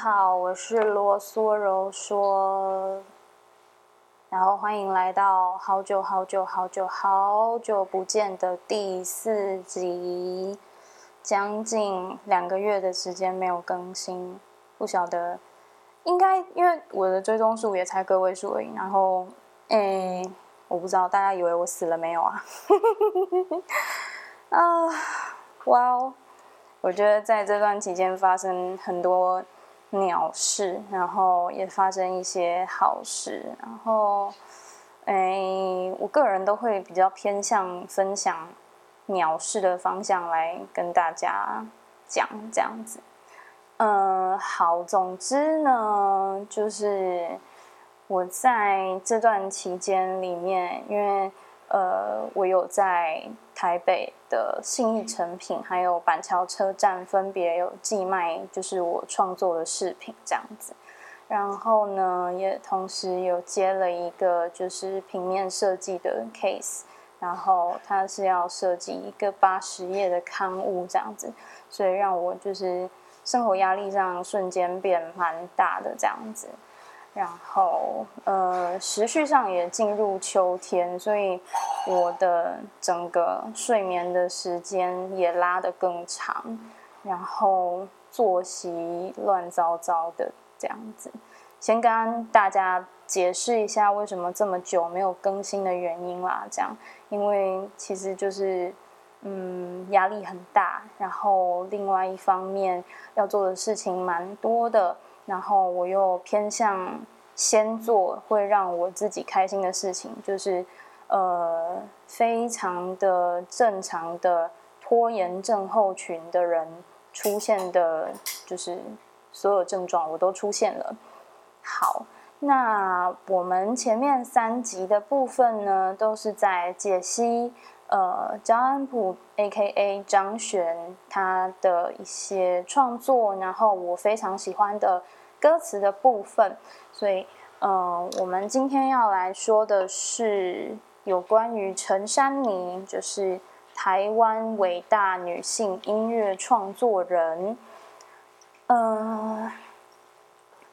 好，我是啰嗦柔说，然后欢迎来到好久好久好久好久不见的第四集，将近两个月的时间没有更新，不晓得，应该因为我的追踪数也才个位数而已，然后，诶，我不知道大家以为我死了没有啊？啊，哇哦！我觉得在这段期间发生很多鸟事，然后也发生一些好事，然后，哎，我个人都会比较偏向分享鸟事的方向来跟大家讲这样子。嗯，好，总之呢，就是我在这段期间里面，因为。呃，我有在台北的信义成品，还有板桥车站分别有寄卖，就是我创作的饰品这样子。然后呢，也同时有接了一个就是平面设计的 case，然后它是要设计一个八十页的刊物这样子，所以让我就是生活压力上瞬间变蛮大的这样子。然后，呃，时序上也进入秋天，所以我的整个睡眠的时间也拉得更长，然后作息乱糟糟的这样子。先跟大家解释一下为什么这么久没有更新的原因啦，这样，因为其实就是，嗯，压力很大，然后另外一方面要做的事情蛮多的。然后我又偏向先做会让我自己开心的事情，就是呃非常的正常的拖延症候群的人出现的，就是所有症状我都出现了。好，那我们前面三集的部分呢，都是在解析呃张安普 （A.K.A. 张悬）他的一些创作，然后我非常喜欢的。歌词的部分，所以，嗯，我们今天要来说的是有关于陈珊妮，就是台湾伟大女性音乐创作人。嗯，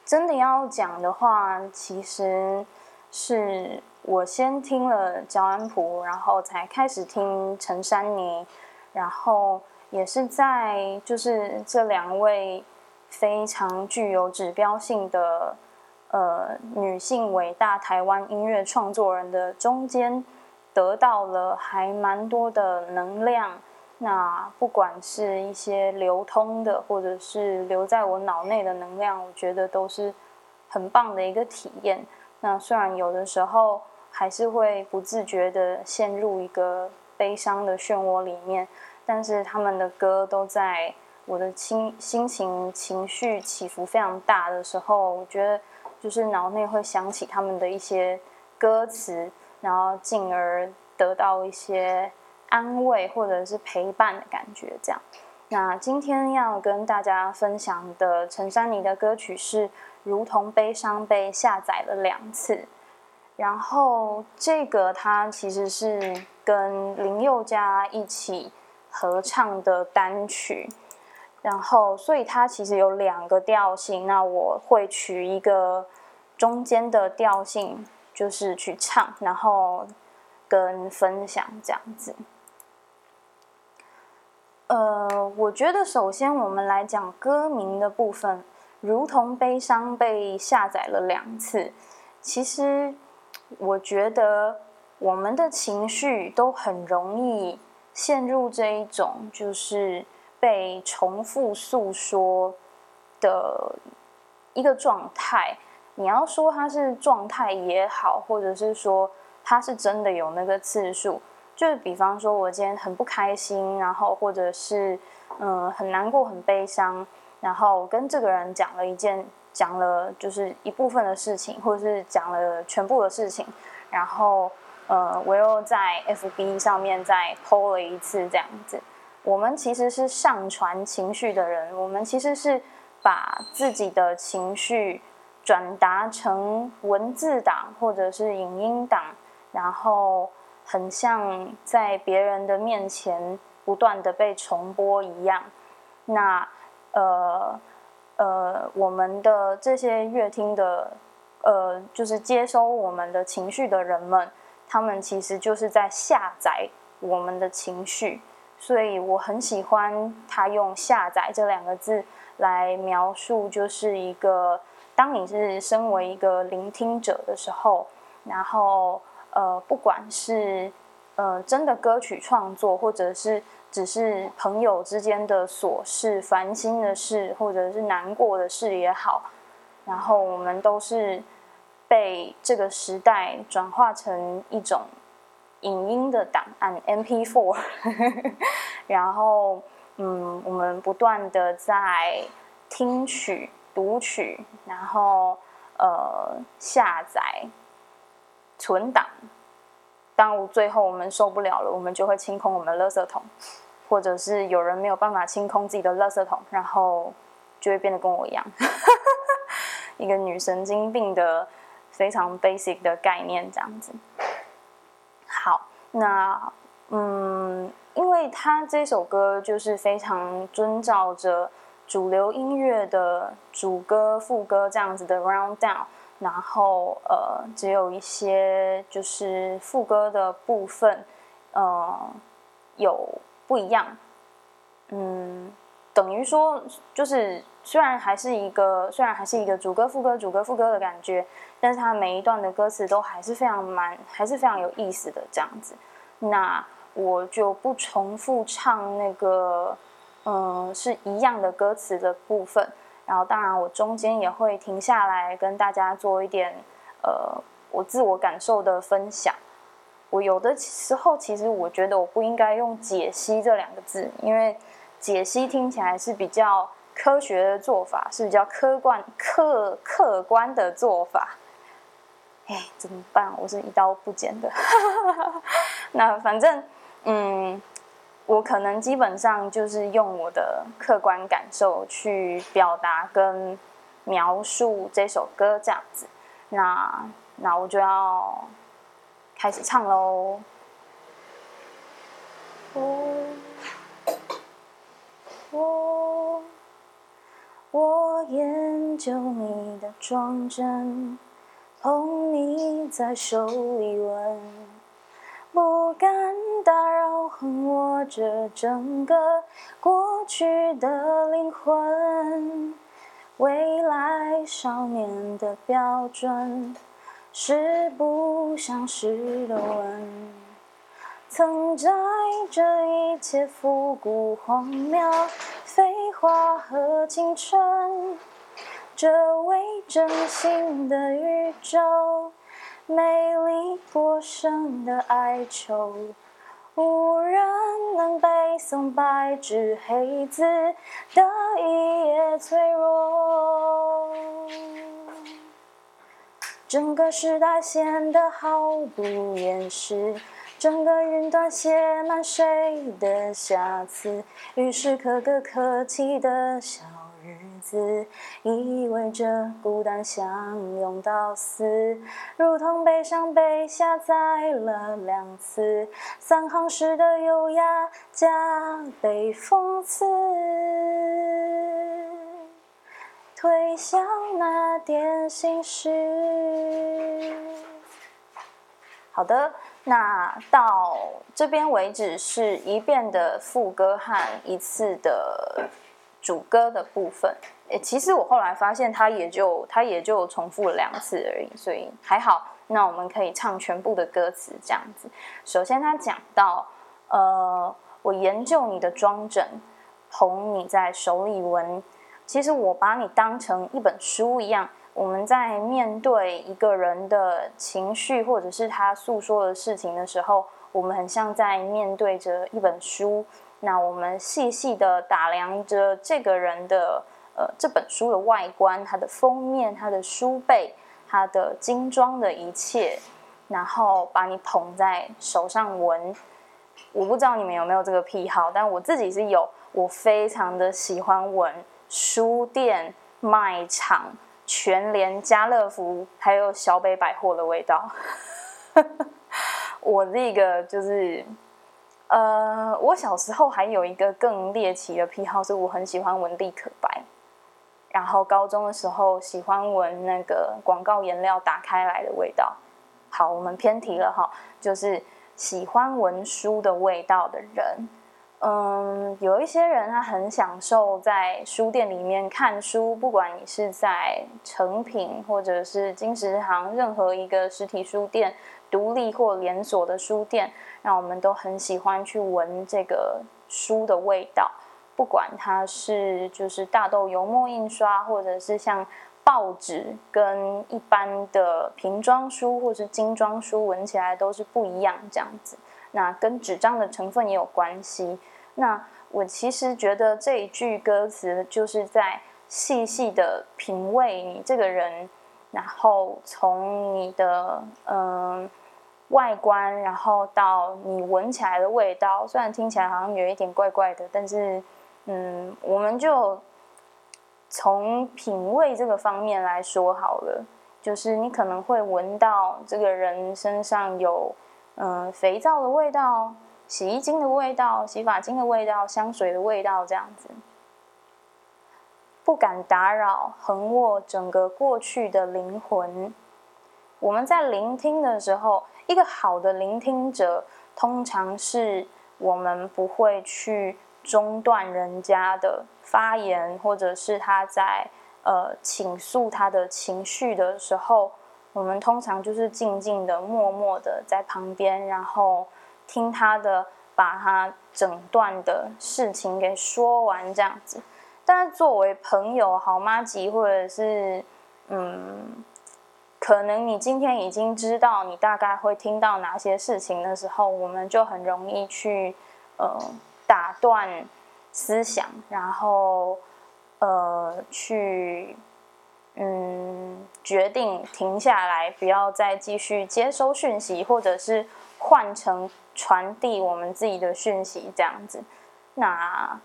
真的要讲的话，其实是我先听了焦安普，然后才开始听陈珊妮，然后也是在就是这两位。非常具有指标性的呃女性伟大台湾音乐创作人的中间，得到了还蛮多的能量。那不管是一些流通的，或者是留在我脑内的能量，我觉得都是很棒的一个体验。那虽然有的时候还是会不自觉的陷入一个悲伤的漩涡里面，但是他们的歌都在。我的心心情情绪起伏非常大的时候，我觉得就是脑内会想起他们的一些歌词，然后进而得到一些安慰或者是陪伴的感觉。这样，那今天要跟大家分享的陈珊妮的歌曲是《如同悲伤》，被下载了两次。然后这个它其实是跟林宥嘉一起合唱的单曲。然后，所以它其实有两个调性。那我会取一个中间的调性，就是去唱，然后跟分享这样子。呃，我觉得首先我们来讲歌名的部分，如同悲伤被下载了两次。其实我觉得我们的情绪都很容易陷入这一种，就是。被重复诉说的一个状态，你要说它是状态也好，或者是说它是真的有那个次数，就是比方说我今天很不开心，然后或者是嗯很难过、很悲伤，然后跟这个人讲了一件，讲了就是一部分的事情，或者是讲了全部的事情，然后呃我又在 FB 上面再 PO 了一次这样子。我们其实是上传情绪的人，我们其实是把自己的情绪转达成文字档或者是影音档，然后很像在别人的面前不断的被重播一样。那呃，呃，我们的这些乐听的，呃，就是接收我们的情绪的人们，他们其实就是在下载我们的情绪，所以我很喜欢他用“下载”这两个字来描述，就是一个当你是身为一个聆听者的时候，然后呃，不管是呃真的歌曲创作，或者是。只是朋友之间的琐事、烦心的事，或者是难过的事也好，然后我们都是被这个时代转化成一种影音的档案 （MP4），然后嗯，我们不断的在听取、读取，然后呃下载、存档。当最后我们受不了了，我们就会清空我们的垃圾桶。或者是有人没有办法清空自己的垃圾桶，然后就会变得跟我一样 一个女神经病的非常 basic 的概念这样子。那嗯，因为他这首歌就是非常遵照着主流音乐的主歌副歌这样子的 round down，然后呃，只有一些就是副歌的部分，呃，有。不一样，嗯，等于说就是虽然还是一个虽然还是一个主歌副歌主歌副歌的感觉，但是它每一段的歌词都还是非常蛮还是非常有意思的这样子。那我就不重复唱那个嗯是一样的歌词的部分，然后当然我中间也会停下来跟大家做一点呃我自我感受的分享。我有的时候，其实我觉得我不应该用“解析”这两个字，因为“解析”听起来是比较科学的做法，是比较客观、客客观的做法。哎，怎么办？我是一刀不剪的。那反正，嗯，我可能基本上就是用我的客观感受去表达跟描述这首歌这样子。那那我就要。开始唱喽！我我我研究你的装帧，捧你在手里吻，不敢打扰横握着整个过去的灵魂，未来少年的标准。是不相识的吻，曾在这一切复古荒谬、废话和青春，这未真心的宇宙，美丽过剩的哀愁，无人能背诵白纸黑字的一页脆弱。整个时代显得毫不掩饰，整个云端写满谁的瑕疵。于是，可歌可泣的小子，意味着孤单相拥到死，如同悲伤被下载了两次。三行诗的优雅加倍讽刺。推销那点心事。好的，那到这边为止是一遍的副歌和一次的主歌的部分。诶，其实我后来发现，他也就他也就重复了两次而已，所以还好。那我们可以唱全部的歌词，这样子。首先，他讲到，呃，我研究你的装整，捧你在手里闻。其实我把你当成一本书一样，我们在面对一个人的情绪或者是他诉说的事情的时候，我们很像在面对着一本书。那我们细细的打量着这个人的呃这本书的外观，它的封面、它的书背、它的精装的一切，然后把你捧在手上闻。我不知道你们有没有这个癖好，但我自己是有，我非常的喜欢闻。书店、卖场、全联、家乐福，还有小北百货的味道。我这个就是，呃，我小时候还有一个更猎奇的癖好，是我很喜欢闻立可白。然后高中的时候喜欢闻那个广告颜料打开来的味道。好，我们偏题了哈，就是喜欢闻书的味道的人。嗯，有一些人他很享受在书店里面看书，不管你是在成品或者是金石行任何一个实体书店、独立或连锁的书店，那我们都很喜欢去闻这个书的味道。不管它是就是大豆油墨印刷，或者是像报纸跟一般的瓶装书或是精装书，闻起来都是不一样这样子。那跟纸张的成分也有关系。那我其实觉得这一句歌词就是在细细的品味你这个人，然后从你的嗯外观，然后到你闻起来的味道，虽然听起来好像有一点怪怪的，但是。嗯，我们就从品味这个方面来说好了。就是你可能会闻到这个人身上有嗯肥皂的味道、洗衣精的味道、洗发精的味道、香水的味道这样子。不敢打扰横卧整个过去的灵魂。我们在聆听的时候，一个好的聆听者，通常是我们不会去。中断人家的发言，或者是他在呃倾诉他的情绪的时候，我们通常就是静静的、默默的在旁边，然后听他的把他整段的事情给说完这样子。但是作为朋友、好妈吉，或者是嗯，可能你今天已经知道你大概会听到哪些事情的时候，我们就很容易去呃。打断思想，然后呃，去嗯决定停下来，不要再继续接收讯息，或者是换成传递我们自己的讯息这样子。那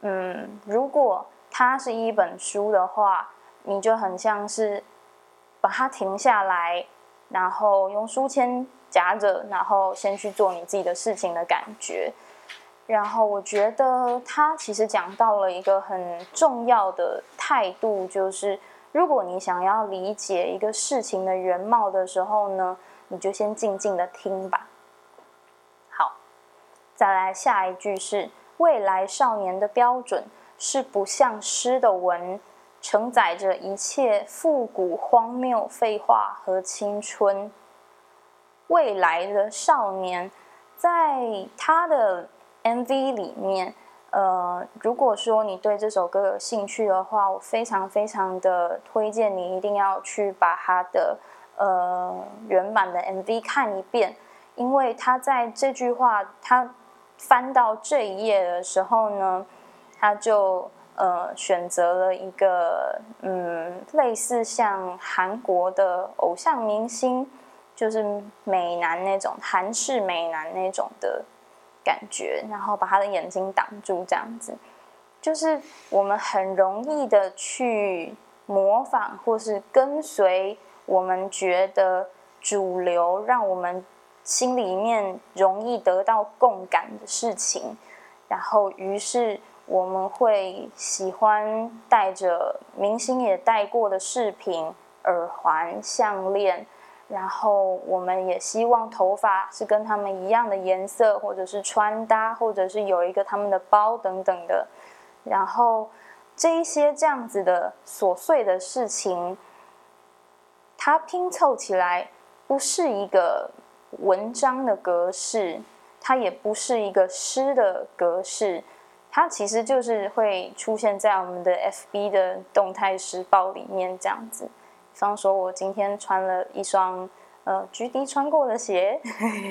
嗯，如果它是一本书的话，你就很像是把它停下来，然后用书签夹着，然后先去做你自己的事情的感觉。然后我觉得他其实讲到了一个很重要的态度，就是如果你想要理解一个事情的原貌的时候呢，你就先静静的听吧。好，再来下一句是：未来少年的标准是不像诗的文，承载着一切复古、荒谬、废话和青春。未来的少年，在他的。MV 里面，呃，如果说你对这首歌有兴趣的话，我非常非常的推荐你一定要去把它的呃原版的 MV 看一遍，因为他在这句话他翻到这一页的时候呢，他就呃选择了一个嗯类似像韩国的偶像明星，就是美男那种韩式美男那种的。感觉，然后把他的眼睛挡住，这样子，就是我们很容易的去模仿或是跟随我们觉得主流，让我们心里面容易得到共感的事情，然后于是我们会喜欢戴着明星也戴过的饰品、耳环、项链。然后我们也希望头发是跟他们一样的颜色，或者是穿搭，或者是有一个他们的包等等的。然后这一些这样子的琐碎的事情，它拼凑起来不是一个文章的格式，它也不是一个诗的格式，它其实就是会出现在我们的 FB 的动态时报里面这样子。比方说，我今天穿了一双呃 G D 穿过的鞋，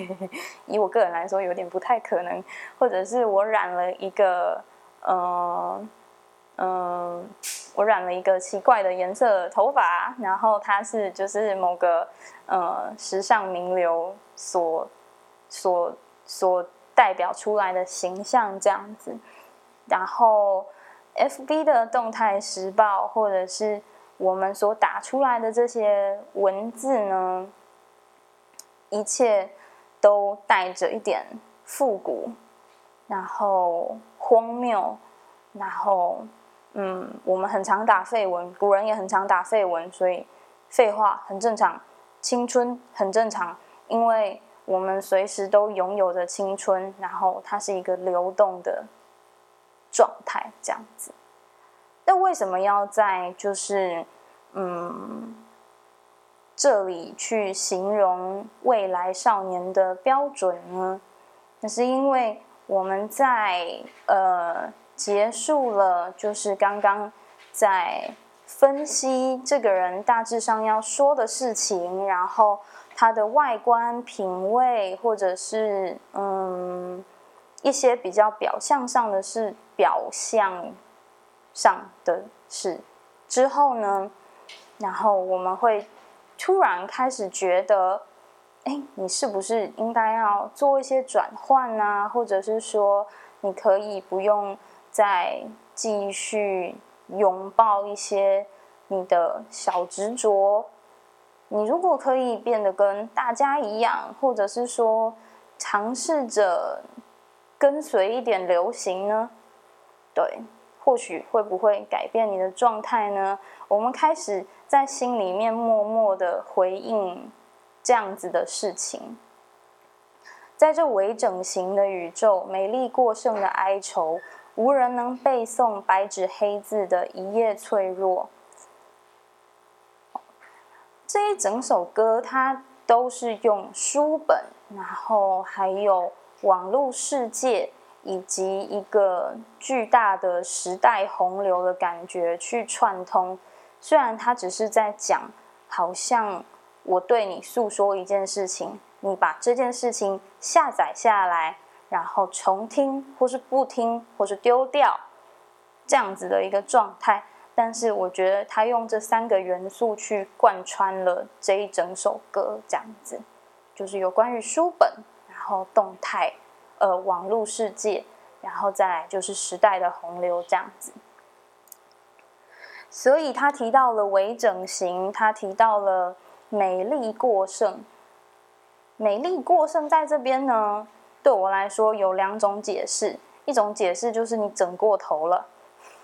以我个人来说有点不太可能。或者是我染了一个呃嗯，我染了一个奇怪的颜色头发，然后它是就是某个呃时尚名流所所所代表出来的形象这样子。然后 F B 的动态时报或者是。我们所打出来的这些文字呢，一切都带着一点复古，然后荒谬，然后嗯，我们很常打废文，古人也很常打废文，所以废话很正常，青春很正常，因为我们随时都拥有着青春，然后它是一个流动的状态，这样子。那为什么要在就是嗯这里去形容未来少年的标准呢？那是因为我们在呃结束了，就是刚刚在分析这个人大致上要说的事情，然后他的外观品味，或者是嗯一些比较表象上的是表象。上的事之后呢，然后我们会突然开始觉得，哎，你是不是应该要做一些转换呢？或者是说，你可以不用再继续拥抱一些你的小执着。你如果可以变得跟大家一样，或者是说尝试着跟随一点流行呢？对。或许会不会改变你的状态呢？我们开始在心里面默默的回应这样子的事情。在这微整形的宇宙，美丽过剩的哀愁，无人能背诵白纸黑字的一页脆弱。这一整首歌，它都是用书本，然后还有网络世界。以及一个巨大的时代洪流的感觉去串通，虽然他只是在讲，好像我对你诉说一件事情，你把这件事情下载下来，然后重听，或是不听，或是丢掉，这样子的一个状态。但是我觉得他用这三个元素去贯穿了这一整首歌，这样子就是有关于书本，然后动态。呃，网络世界，然后再来就是时代的洪流这样子。所以他提到了微整形，他提到了美丽过剩。美丽过剩在这边呢，对我来说有两种解释，一种解释就是你整过头了，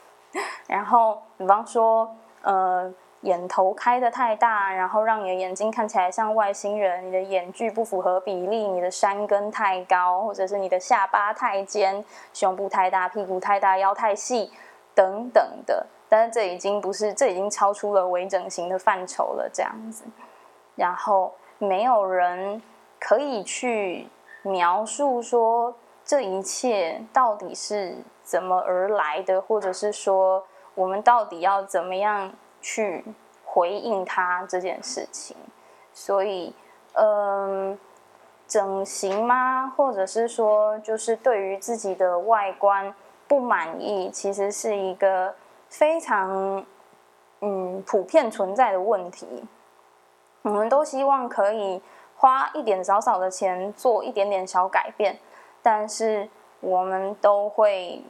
然后比方说，呃。眼头开的太大，然后让你的眼睛看起来像外星人；你的眼距不符合比例，你的山根太高，或者是你的下巴太尖，胸部太大，屁股太大，腰太细，等等的。但是这已经不是，这已经超出了微整形的范畴了。这样子，然后没有人可以去描述说这一切到底是怎么而来的，或者是说我们到底要怎么样？去回应他这件事情，所以，嗯，整形吗？或者是说，就是对于自己的外观不满意，其实是一个非常嗯普遍存在的问题。我们都希望可以花一点少少的钱做一点点小改变，但是我们都会。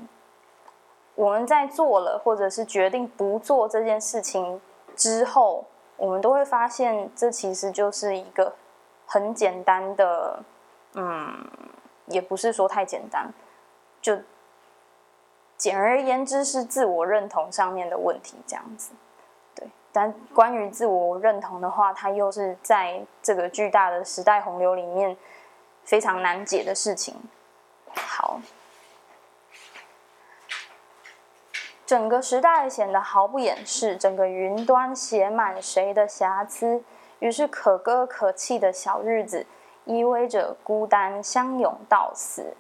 我们在做了，或者是决定不做这件事情之后，我们都会发现，这其实就是一个很简单的，嗯，也不是说太简单，就简而言之是自我认同上面的问题，这样子。对，但关于自我认同的话，它又是在这个巨大的时代洪流里面非常难解的事情。好。整个时代显得毫不掩饰，整个云端写满谁的瑕疵。于是可歌可泣的小日子，依偎着孤单相拥到死。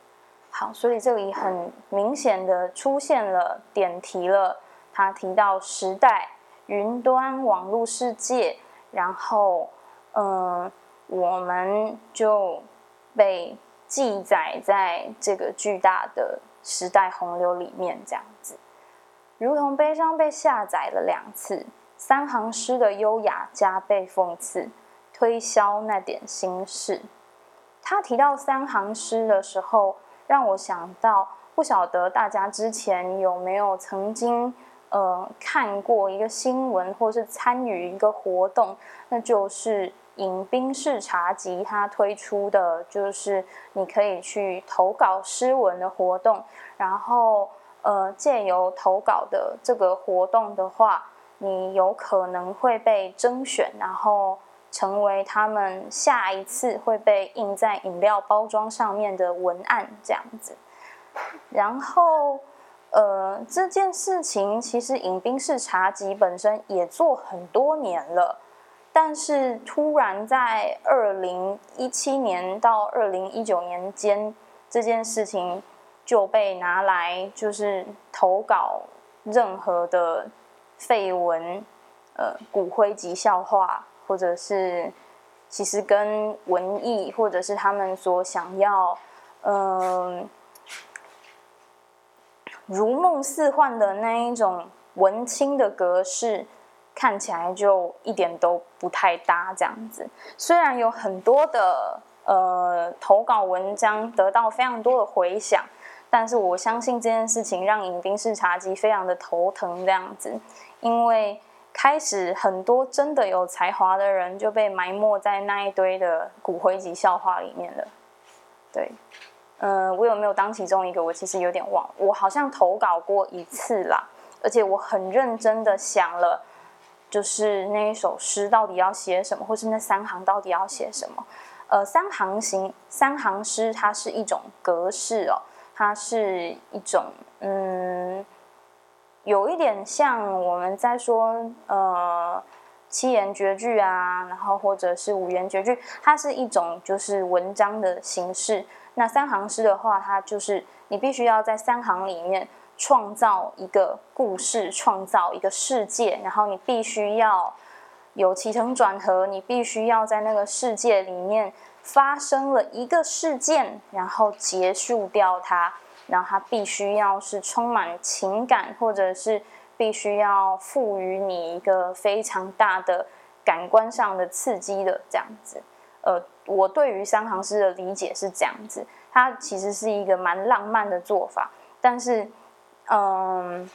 好，所以这里很明显的出现了点题了。他提到时代、云端、网络世界，然后，嗯，我们就被记载在这个巨大的时代洪流里面，这样子。如同悲伤被下载了两次，三行诗的优雅加倍讽刺，推销那点心事。他提到三行诗的时候，让我想到，不晓得大家之前有没有曾经呃看过一个新闻，或是参与一个活动，那就是饮冰式茶集他推出的就是你可以去投稿诗文的活动，然后。呃，借由投稿的这个活动的话，你有可能会被征选，然后成为他们下一次会被印在饮料包装上面的文案这样子。然后，呃，这件事情其实饮冰室茶几本身也做很多年了，但是突然在二零一七年到二零一九年间，这件事情。就被拿来就是投稿任何的绯闻、呃骨灰级笑话，或者是其实跟文艺或者是他们所想要嗯如梦似幻的那一种文青的格式，看起来就一点都不太搭。这样子，虽然有很多的呃投稿文章得到非常多的回响。但是我相信这件事情让饮冰式茶几非常的头疼，这样子，因为开始很多真的有才华的人就被埋没在那一堆的骨灰级笑话里面了。对，嗯，我有没有当其中一个？我其实有点忘，我好像投稿过一次啦，而且我很认真的想了，就是那一首诗到底要写什么，或是那三行到底要写什么？呃，三行行三行诗，它是一种格式哦。它是一种，嗯，有一点像我们在说，呃，七言绝句啊，然后或者是五言绝句，它是一种就是文章的形式。那三行诗的话，它就是你必须要在三行里面创造一个故事，创造一个世界，然后你必须要有起承转合，你必须要在那个世界里面。发生了一个事件，然后结束掉它，然后它必须要是充满情感，或者是必须要赋予你一个非常大的感官上的刺激的这样子。呃，我对于三行诗的理解是这样子，它其实是一个蛮浪漫的做法，但是，嗯，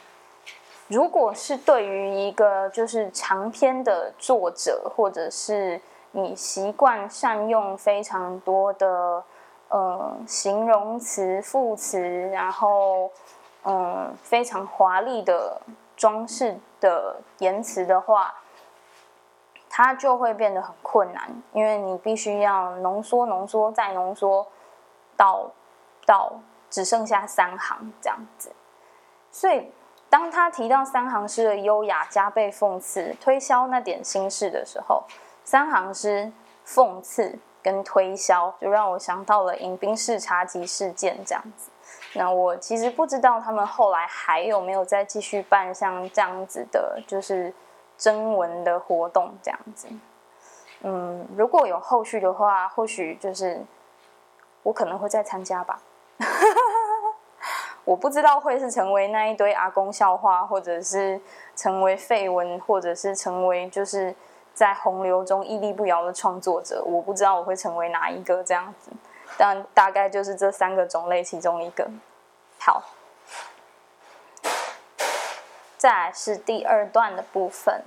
如果是对于一个就是长篇的作者，或者是。你习惯善用非常多的呃形容词、副词，然后嗯非常华丽的装饰的言辞的话，它就会变得很困难，因为你必须要浓缩、浓缩再浓缩到到只剩下三行这样子。所以，当他提到三行诗的优雅加倍讽刺、推销那点心事的时候。三行诗讽刺跟推销，就让我想到了迎宾式茶几事件这样子。那我其实不知道他们后来还有没有再继续办像这样子的，就是征文的活动这样子。嗯，如果有后续的话，或许就是我可能会再参加吧。我不知道会是成为那一堆阿公笑话，或者是成为废文，或者是成为就是。在洪流中屹立不摇的创作者，我不知道我会成为哪一个这样子，但大概就是这三个种类其中一个。好，再来是第二段的部分。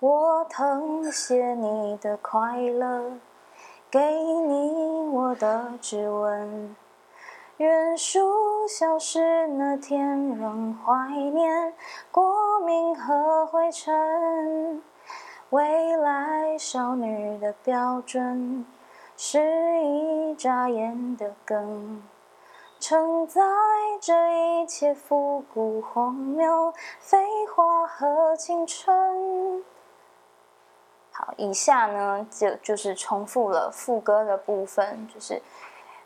我誊写你的快乐，给你我的指纹。愿书消失那天，仍怀念过敏和灰尘。未来少女的标准是一眨眼的梗，承载着一切复古荒谬废话和青春。好，以下呢就就是重复了副歌的部分，就是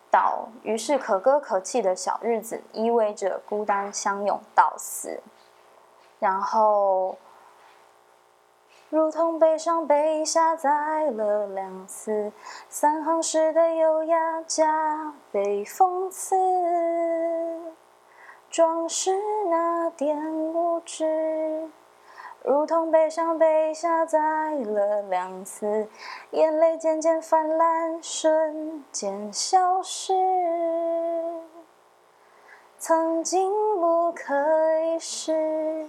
到于是可歌可泣的小日子意味着孤单相拥到死，然后。如同悲伤被下载了两次，三行诗的优雅加倍讽刺，装饰那点无知。如同悲伤被下载了两次，眼泪渐渐泛滥，瞬间消失。曾经不可一世。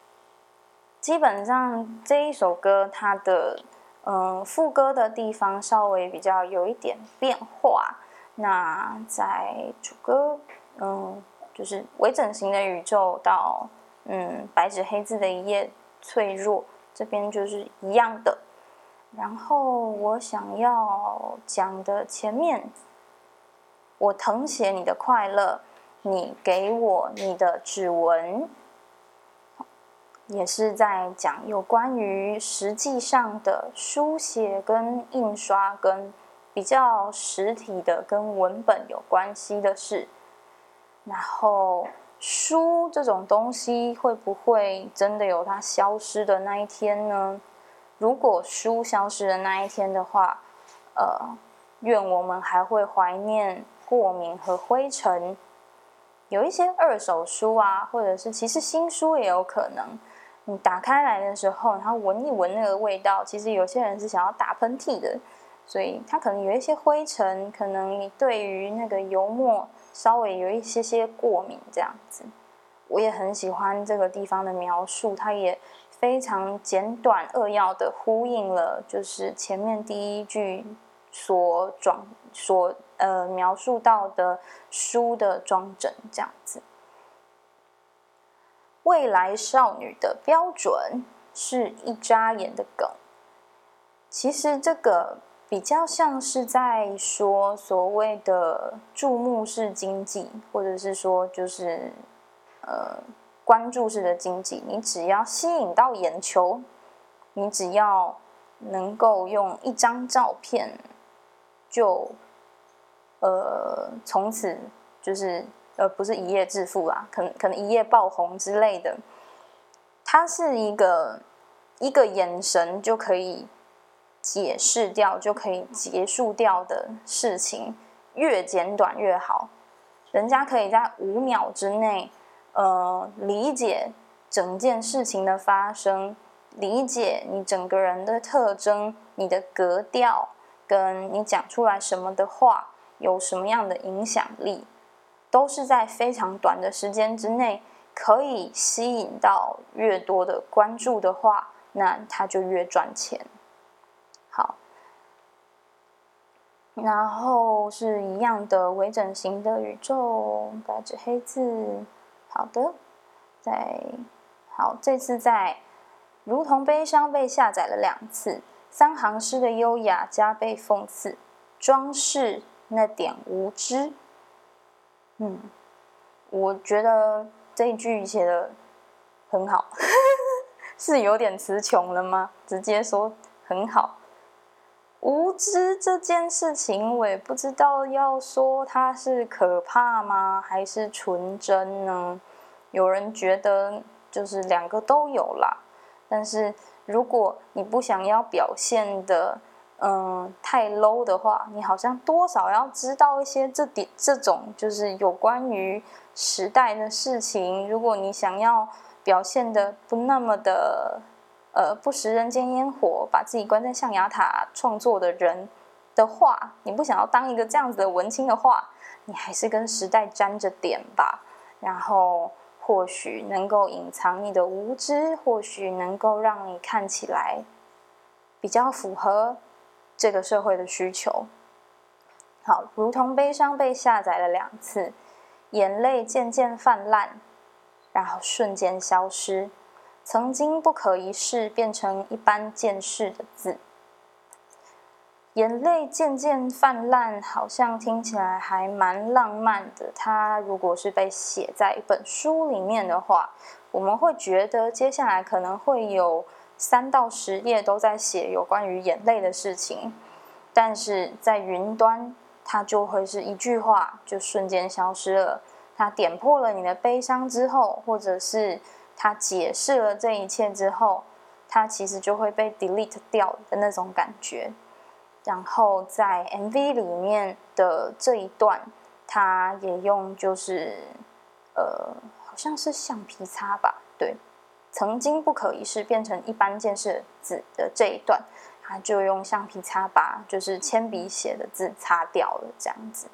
基本上这一首歌它的嗯副歌的地方稍微比较有一点变化。那在主歌，嗯，就是微整形的宇宙到嗯白纸黑字的一页脆弱，这边就是一样的。然后我想要讲的前面，我誊写你的快乐，你给我你的指纹，也是在讲有关于实际上的书写跟印刷跟比较实体的跟文本有关系的事。然后书这种东西会不会真的有它消失的那一天呢？如果书消失的那一天的话，呃，愿我们还会怀念过敏和灰尘。有一些二手书啊，或者是其实新书也有可能，你打开来的时候，然后闻一闻那个味道，其实有些人是想要打喷嚏的，所以它可能有一些灰尘，可能你对于那个油墨稍微有一些些过敏这样子。我也很喜欢这个地方的描述，它也。非常简短扼要的呼应了，就是前面第一句所装所呃描述到的书的装帧这样子。未来少女的标准是一眨眼的梗，其实这个比较像是在说所谓的注目式经济，或者是说就是呃。关注式的经济，你只要吸引到眼球，你只要能够用一张照片，就呃从此就是呃不是一夜致富啦，可能可能一夜爆红之类的。它是一个一个眼神就可以解释掉，就可以结束掉的事情，越简短越好。人家可以在五秒之内。呃，理解整件事情的发生，理解你整个人的特征、你的格调，跟你讲出来什么的话有什么样的影响力，都是在非常短的时间之内可以吸引到越多的关注的话，那他就越赚钱。好，然后是一样的微整形的宇宙，白纸黑字。好的，在好这次在如同悲伤被下载了两次，三行诗的优雅加倍讽刺，装饰那点无知。嗯，我觉得这一句写的很好，是有点词穷了吗？直接说很好。无知这件事情，我也不知道要说它是可怕吗，还是纯真呢？有人觉得就是两个都有啦，但是如果你不想要表现的嗯太 low 的话，你好像多少要知道一些这点这种就是有关于时代的事情。如果你想要表现的不那么的。呃，不食人间烟火，把自己关在象牙塔创作的人的话，你不想要当一个这样子的文青的话，你还是跟时代沾着点吧。然后或许能够隐藏你的无知，或许能够让你看起来比较符合这个社会的需求。好，如同悲伤被下载了两次，眼泪渐渐泛滥，然后瞬间消失。曾经不可一世，变成一般见识的字。眼泪渐渐泛滥，好像听起来还蛮浪漫的。它如果是被写在一本书里面的话，我们会觉得接下来可能会有三到十页都在写有关于眼泪的事情。但是在云端，它就会是一句话就瞬间消失了。它点破了你的悲伤之后，或者是。他解释了这一切之后，他其实就会被 delete 掉的那种感觉。然后在 MV 里面的这一段，他也用就是呃，好像是橡皮擦吧？对，曾经不可一世变成一般见识的字的这一段，他就用橡皮擦把就是铅笔写的字擦掉了，这样子。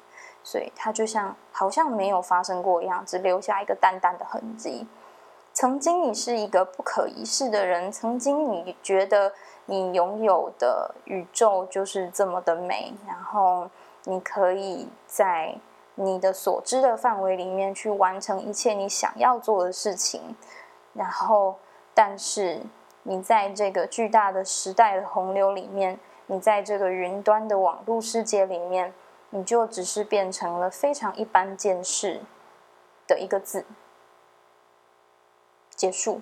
所以它就像好像没有发生过一样，只留下一个淡淡的痕迹。曾经你是一个不可一世的人，曾经你觉得你拥有的宇宙就是这么的美，然后你可以在你的所知的范围里面去完成一切你想要做的事情，然后，但是你在这个巨大的时代的洪流里面，你在这个云端的网络世界里面，你就只是变成了非常一般见识的一个字。结束，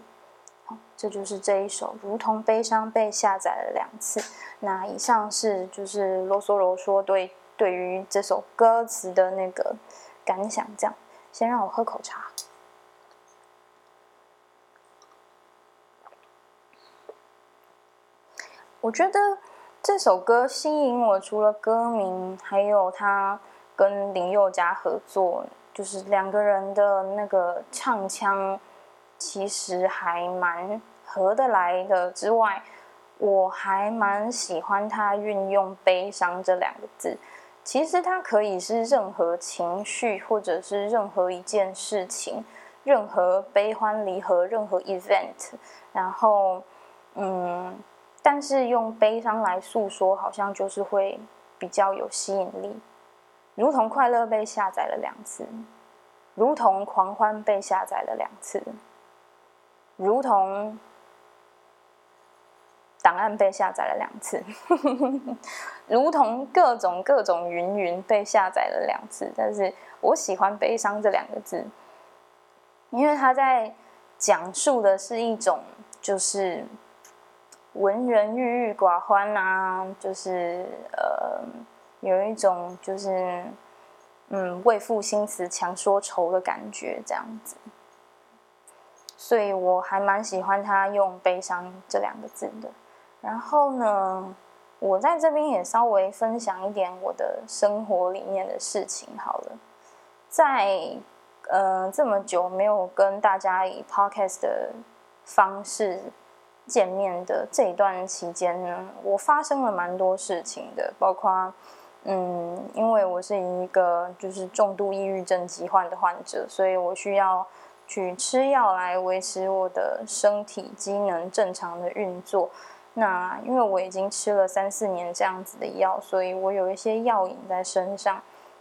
这就是这一首《如同悲伤》被下载了两次。那以上是就是啰嗦啰嗦对对于这首歌词的那个感想。这样，先让我喝口茶。我觉得这首歌吸引我，除了歌名，还有他跟林宥嘉合作，就是两个人的那个唱腔。其实还蛮合得来的。之外，我还蛮喜欢他运用“悲伤”这两个字。其实它可以是任何情绪，或者是任何一件事情，任何悲欢离合，任何 event。然后，嗯，但是用悲伤来诉说，好像就是会比较有吸引力。如同快乐被下载了两次，如同狂欢被下载了两次。如同档案被下载了两次，如同各种各种云云被下载了两次，但是我喜欢“悲伤”这两个字，因为他在讲述的是一种就是文人郁郁寡欢啊，就是呃有一种就是嗯为赋新词强说愁的感觉，这样子。所以我还蛮喜欢他用“悲伤”这两个字的。然后呢，我在这边也稍微分享一点我的生活里面的事情好了。在呃这么久没有跟大家以 podcast 的方式见面的这一段期间呢，我发生了蛮多事情的，包括嗯，因为我是一个就是重度抑郁症疾患的患者，所以我需要。去吃药来维持我的身体机能正常的运作。那因为我已经吃了三四年这样子的药，所以我有一些药瘾在身上。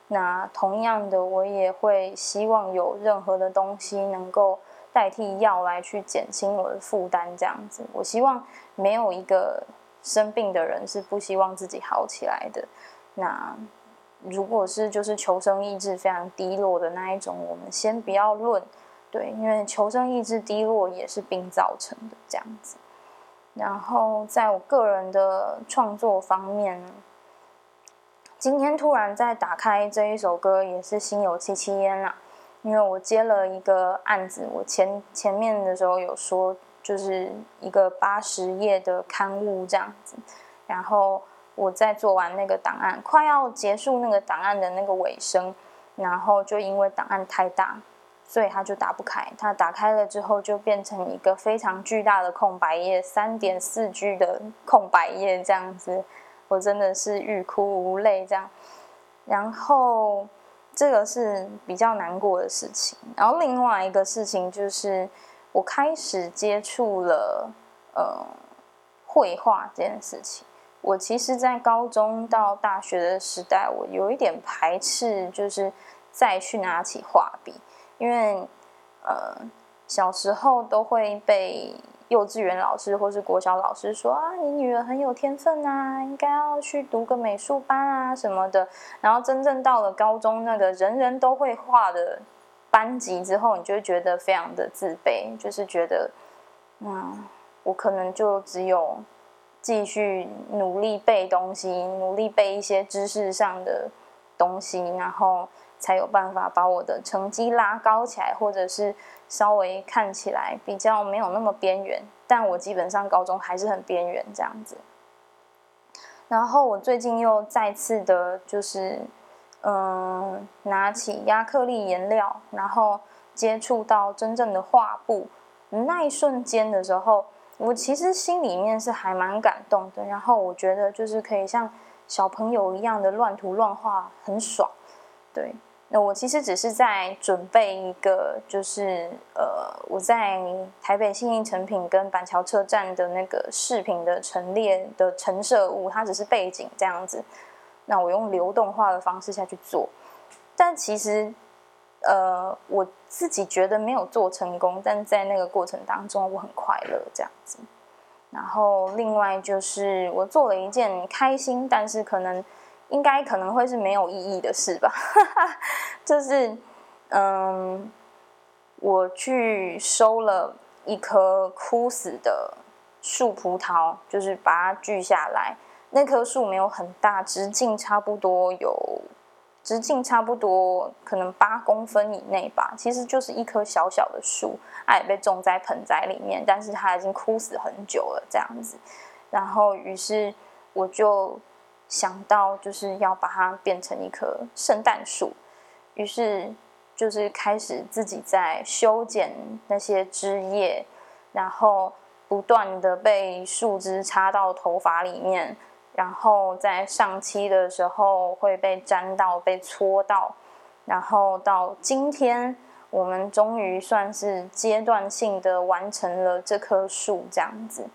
那同样的，我也会希望有任何的东西能够代替药来去减轻我的负担。这样子，我希望没有一个生病的人是不希望自己好起来的。那如果是就是求生意志非常低落的那一种，我们先不要论。对，因为求生意志低落也是病造成的这样子。然后在我个人的创作方面，今天突然在打开这一首歌，也是心有戚戚焉啦。因为我接了一个案子，我前前面的时候有说，就是一个八十页的刊物这样子。然后我在做完那个档案，快要结束那个档案的那个尾声，然后就因为档案太大。所以它就打不开，它打开了之后就变成一个非常巨大的空白页，三点四 G 的空白页这样子，我真的是欲哭无泪这样。然后这个是比较难过的事情。然后另外一个事情就是我开始接触了呃绘画这件事情。我其实，在高中到大学的时代，我有一点排斥，就是再去拿起画笔。因为，呃，小时候都会被幼稚园老师或是国小老师说啊，你女儿很有天分啊，应该要去读个美术班啊什么的。然后真正到了高中那个人人都会画的班级之后，你就会觉得非常的自卑，就是觉得，嗯，我可能就只有继续努力背东西，努力背一些知识上的东西，然后。才有办法把我的成绩拉高起来，或者是稍微看起来比较没有那么边缘。但我基本上高中还是很边缘这样子。然后我最近又再次的，就是嗯，拿起亚克力颜料，然后接触到真正的画布那一瞬间的时候，我其实心里面是还蛮感动的。然后我觉得就是可以像小朋友一样的乱涂乱画，很爽。对。那我其实只是在准备一个，就是呃，我在台北信义成品跟板桥车站的那个饰品的陈列的陈设物，它只是背景这样子。那我用流动化的方式下去做，但其实呃，我自己觉得没有做成功，但在那个过程当中，我很快乐这样子。然后另外就是我做了一件开心，但是可能。应该可能会是没有意义的事吧，就是嗯，我去收了一棵枯死的树葡萄，就是把它锯下来。那棵树没有很大，直径差不多有直径差不多可能八公分以内吧。其实就是一棵小小的树，它也被种在盆栽里面，但是它已经枯死很久了这样子。然后于是我就。想到就是要把它变成一棵圣诞树，于是就是开始自己在修剪那些枝叶，然后不断的被树枝插到头发里面，然后在上漆的时候会被粘到、被搓到，然后到今天我们终于算是阶段性的完成了这棵树，这样子，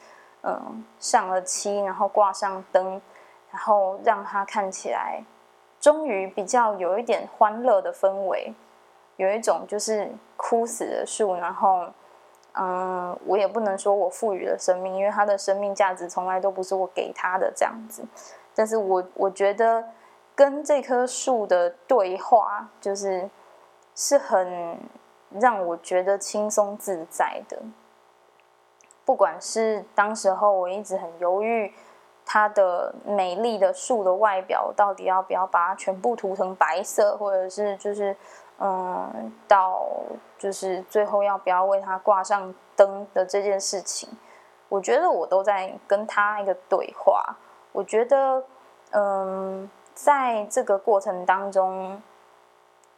嗯，上了漆，然后挂上灯。然后让它看起来，终于比较有一点欢乐的氛围，有一种就是枯死的树，然后，嗯，我也不能说我赋予了生命，因为它的生命价值从来都不是我给它的这样子。但是我我觉得跟这棵树的对话，就是是很让我觉得轻松自在的。不管是当时候我一直很犹豫。它的美丽的树的外表，到底要不要把它全部涂成白色，或者是就是嗯，到就是最后要不要为他挂上灯的这件事情，我觉得我都在跟他一个对话。我觉得嗯，在这个过程当中，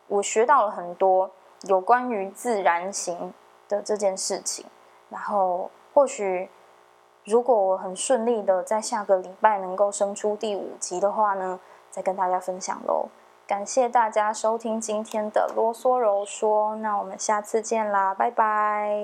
我学到了很多有关于自然型的这件事情，然后或许。如果我很顺利的在下个礼拜能够生出第五集的话呢，再跟大家分享喽。感谢大家收听今天的啰嗦柔说，那我们下次见啦，拜拜。